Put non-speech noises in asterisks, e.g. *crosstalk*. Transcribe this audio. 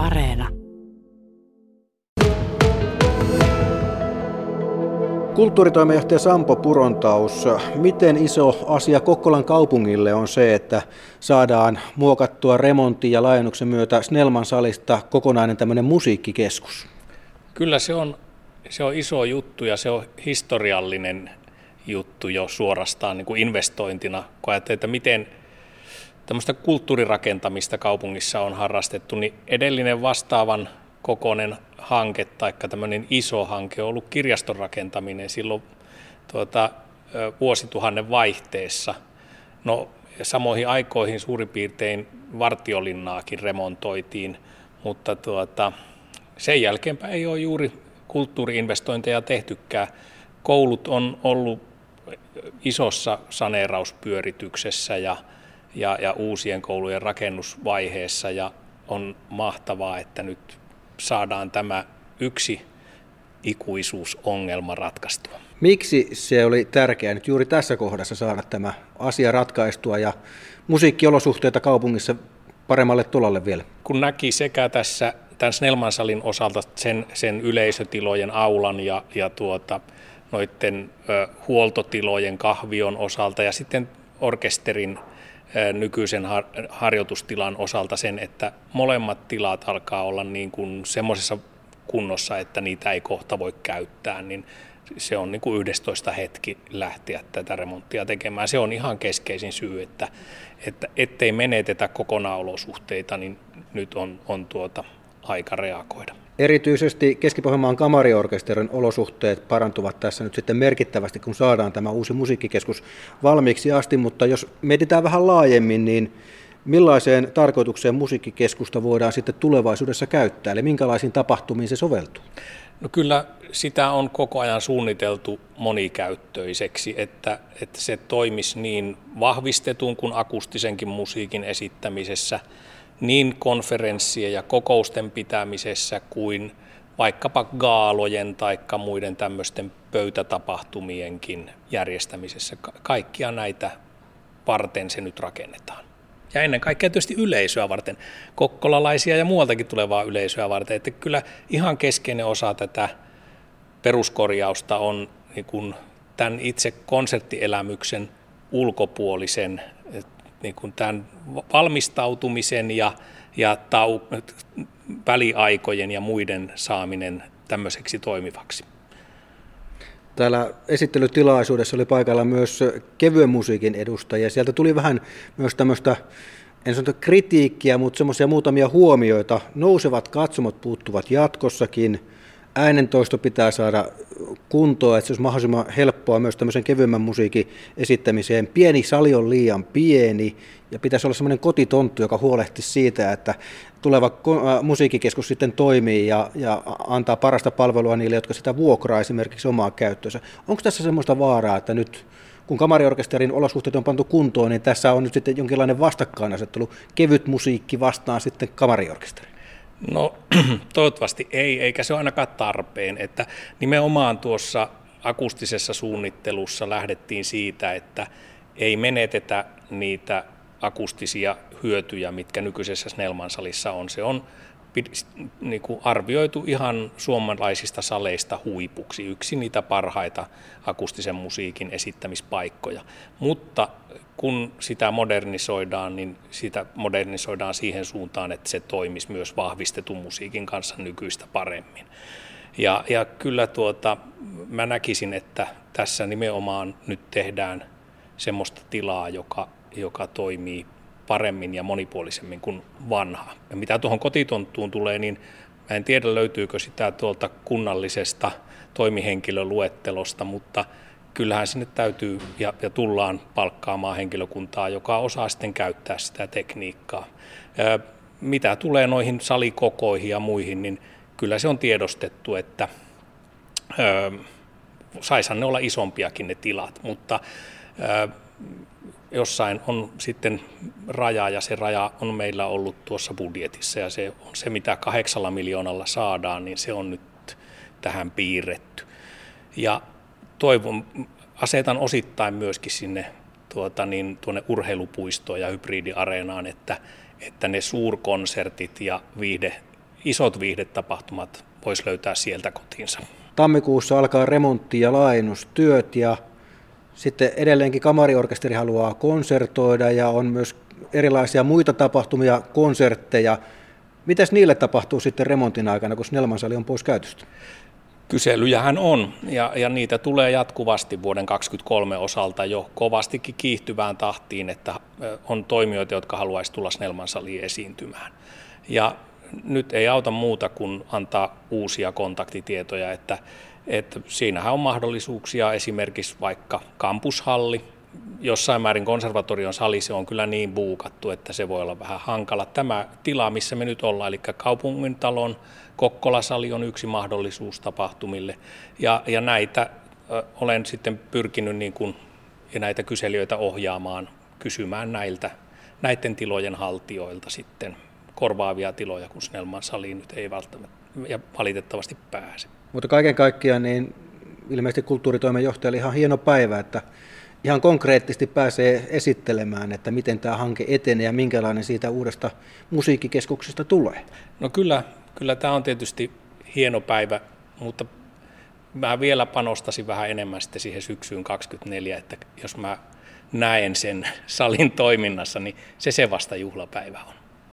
Areena. Kulttuuritoimenjohtaja Sampo Purontaus, miten iso asia Kokkolan kaupungille on se, että saadaan muokattua remontin ja laajennuksen myötä Snellman salista kokonainen tämmöinen musiikkikeskus? Kyllä se on, se on iso juttu ja se on historiallinen juttu jo suorastaan niin kuin investointina, kun ajattelee, että miten tämmöistä kulttuurirakentamista kaupungissa on harrastettu, niin edellinen vastaavan kokoinen hanke tai tämmöinen iso hanke on ollut kirjaston rakentaminen silloin tuota, vuosituhannen vaihteessa. No, samoihin aikoihin suurin piirtein vartiolinnaakin remontoitiin, mutta tuota, sen jälkeenpä ei ole juuri kulttuuriinvestointeja tehtykään. Koulut on ollut isossa saneerauspyörityksessä ja, ja, ja uusien koulujen rakennusvaiheessa ja on mahtavaa, että nyt saadaan tämä yksi ikuisuusongelma ratkaistua. Miksi se oli tärkeää nyt juuri tässä kohdassa saada tämä asia ratkaistua ja musiikkiolosuhteita kaupungissa paremmalle tolalle vielä? Kun näki sekä tässä tämän Snellmansalin osalta sen, sen yleisötilojen aulan ja, ja tuota, noiden ö, huoltotilojen kahvion osalta ja sitten orkesterin nykyisen har- harjoitustilan osalta sen, että molemmat tilat alkaa olla niin kuin semmoisessa kunnossa, että niitä ei kohta voi käyttää, niin se on niin kuin 11 hetki lähteä tätä remonttia tekemään. Se on ihan keskeisin syy, että, että ettei menetetä kokonaan olosuhteita, niin nyt on, on tuota aika reagoida. Erityisesti Keski-Pohjanmaan kamariorkesterin olosuhteet parantuvat tässä nyt sitten merkittävästi, kun saadaan tämä uusi musiikkikeskus valmiiksi asti, mutta jos mietitään vähän laajemmin, niin millaiseen tarkoitukseen musiikkikeskusta voidaan sitten tulevaisuudessa käyttää, eli minkälaisiin tapahtumiin se soveltuu? No kyllä sitä on koko ajan suunniteltu monikäyttöiseksi, että, että se toimisi niin vahvistetun kuin akustisenkin musiikin esittämisessä – niin konferenssien ja kokousten pitämisessä kuin vaikkapa gaalojen tai muiden tämmöisten pöytätapahtumienkin järjestämisessä. Kaikkia näitä varten se nyt rakennetaan. Ja ennen kaikkea tietysti yleisöä varten, kokkolalaisia ja muualtakin tulevaa yleisöä varten. Että kyllä ihan keskeinen osa tätä peruskorjausta on niin kuin tämän itse konserttielämyksen ulkopuolisen niin kuin tämän valmistautumisen ja, ja tau, väliaikojen ja muiden saaminen tämmöiseksi toimivaksi. Täällä esittelytilaisuudessa oli paikalla myös kevyen musiikin edustajia. Sieltä tuli vähän myös tämmöistä, en sano kritiikkiä, mutta semmoisia muutamia huomioita. Nousevat katsomot puuttuvat jatkossakin. Äänentoisto pitää saada kuntoa, että se olisi mahdollisimman helppoa myös tämmöisen kevyemmän musiikin esittämiseen. Pieni sali on liian pieni ja pitäisi olla semmoinen kotitonttu, joka huolehtisi siitä, että tuleva äh, musiikkikeskus sitten toimii ja, ja antaa parasta palvelua niille, jotka sitä vuokraa esimerkiksi omaa käyttöönsä. Onko tässä semmoista vaaraa, että nyt kun kamariorkesterin olosuhteet on pantu kuntoon, niin tässä on nyt sitten jonkinlainen vastakkainasettelu, kevyt musiikki vastaan sitten kamariorkesteri? No *clears throat* toivottavasti ei, eikä se ole ainakaan tarpeen. Että nimenomaan tuossa akustisessa suunnittelussa lähdettiin siitä, että ei menetetä niitä akustisia hyötyjä, mitkä nykyisessä Snellman-salissa on. Se on niin kuin arvioitu ihan suomalaisista saleista huipuksi, yksi niitä parhaita akustisen musiikin esittämispaikkoja. Mutta kun sitä modernisoidaan, niin sitä modernisoidaan siihen suuntaan, että se toimisi myös vahvistetun musiikin kanssa nykyistä paremmin. Ja, ja kyllä tuota, mä näkisin, että tässä nimenomaan nyt tehdään semmoista tilaa, joka, joka toimii paremmin ja monipuolisemmin kuin vanha. Ja mitä tuohon kotitonttuun tulee, niin mä en tiedä löytyykö sitä tuolta kunnallisesta toimihenkilöluettelosta, mutta kyllähän sinne täytyy ja, ja tullaan palkkaamaan henkilökuntaa, joka osaa sitten käyttää sitä tekniikkaa. Ja mitä tulee noihin salikokoihin ja muihin, niin kyllä se on tiedostettu, että saisihan ne olla isompiakin ne tilat, mutta jossain on sitten raja ja se raja on meillä ollut tuossa budjetissa ja se on se, mitä kahdeksalla miljoonalla saadaan, niin se on nyt tähän piirretty. Ja toivon, asetan osittain myöskin sinne tuota, niin, tuonne urheilupuistoon ja hybridiareenaan, että, että ne suurkonsertit ja viihde isot viihdetapahtumat voisi löytää sieltä kotiinsa. Tammikuussa alkaa remontti- ja laajennustyöt ja sitten edelleenkin kamariorkesteri haluaa konsertoida ja on myös erilaisia muita tapahtumia, konsertteja. Mitäs niille tapahtuu sitten remontin aikana, kun Snellman sali on pois käytöstä? Kyselyjähän on, ja, ja niitä tulee jatkuvasti vuoden 2023 osalta jo kovastikin kiihtyvään tahtiin, että on toimijoita, jotka haluaisivat tulla Snellman saliin esiintymään. Ja nyt ei auta muuta kuin antaa uusia kontaktitietoja, että, että siinähän on mahdollisuuksia esimerkiksi vaikka kampushalli, jossain määrin konservatorion sali se on kyllä niin buukattu, että se voi olla vähän hankala. Tämä tila, missä me nyt ollaan, eli kaupungintalon Kokkolasali on yksi mahdollisuus tapahtumille. Ja, ja näitä olen sitten pyrkinyt niin kuin, ja näitä kyselijöitä ohjaamaan, kysymään näiltä, näiden tilojen haltijoilta sitten korvaavia tiloja, kun Snellman saliin nyt ei välttämättä ja valitettavasti pääse. Mutta kaiken kaikkiaan niin ilmeisesti kulttuuritoimen johtajalle ihan hieno päivä, että ihan konkreettisesti pääsee esittelemään, että miten tämä hanke etenee ja minkälainen siitä uudesta musiikkikeskuksesta tulee. No kyllä, kyllä tämä on tietysti hieno päivä, mutta mä vielä panostasin vähän enemmän sitten siihen syksyyn 24, että jos mä näen sen salin toiminnassa, niin se se vasta juhlapäivä on.